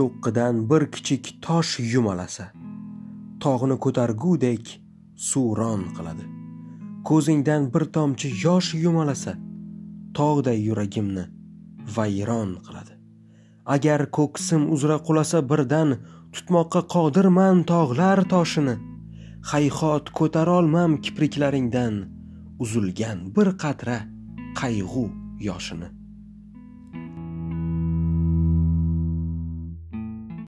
cho'qqidan bir kichik tosh yumalasa tog'ni ko'targudek suvron qiladi. Ko'zingdan bir tomchi yosh yumalasa tog'day yuragimni vayron qiladi. Agar ko'ksim uzra qulasa birdan tutmoqqa qodirman tog'lar toshini. Hayhot ko'tarolmam kipriklaringdan uzilgan bir qatra qayg'u yoshini.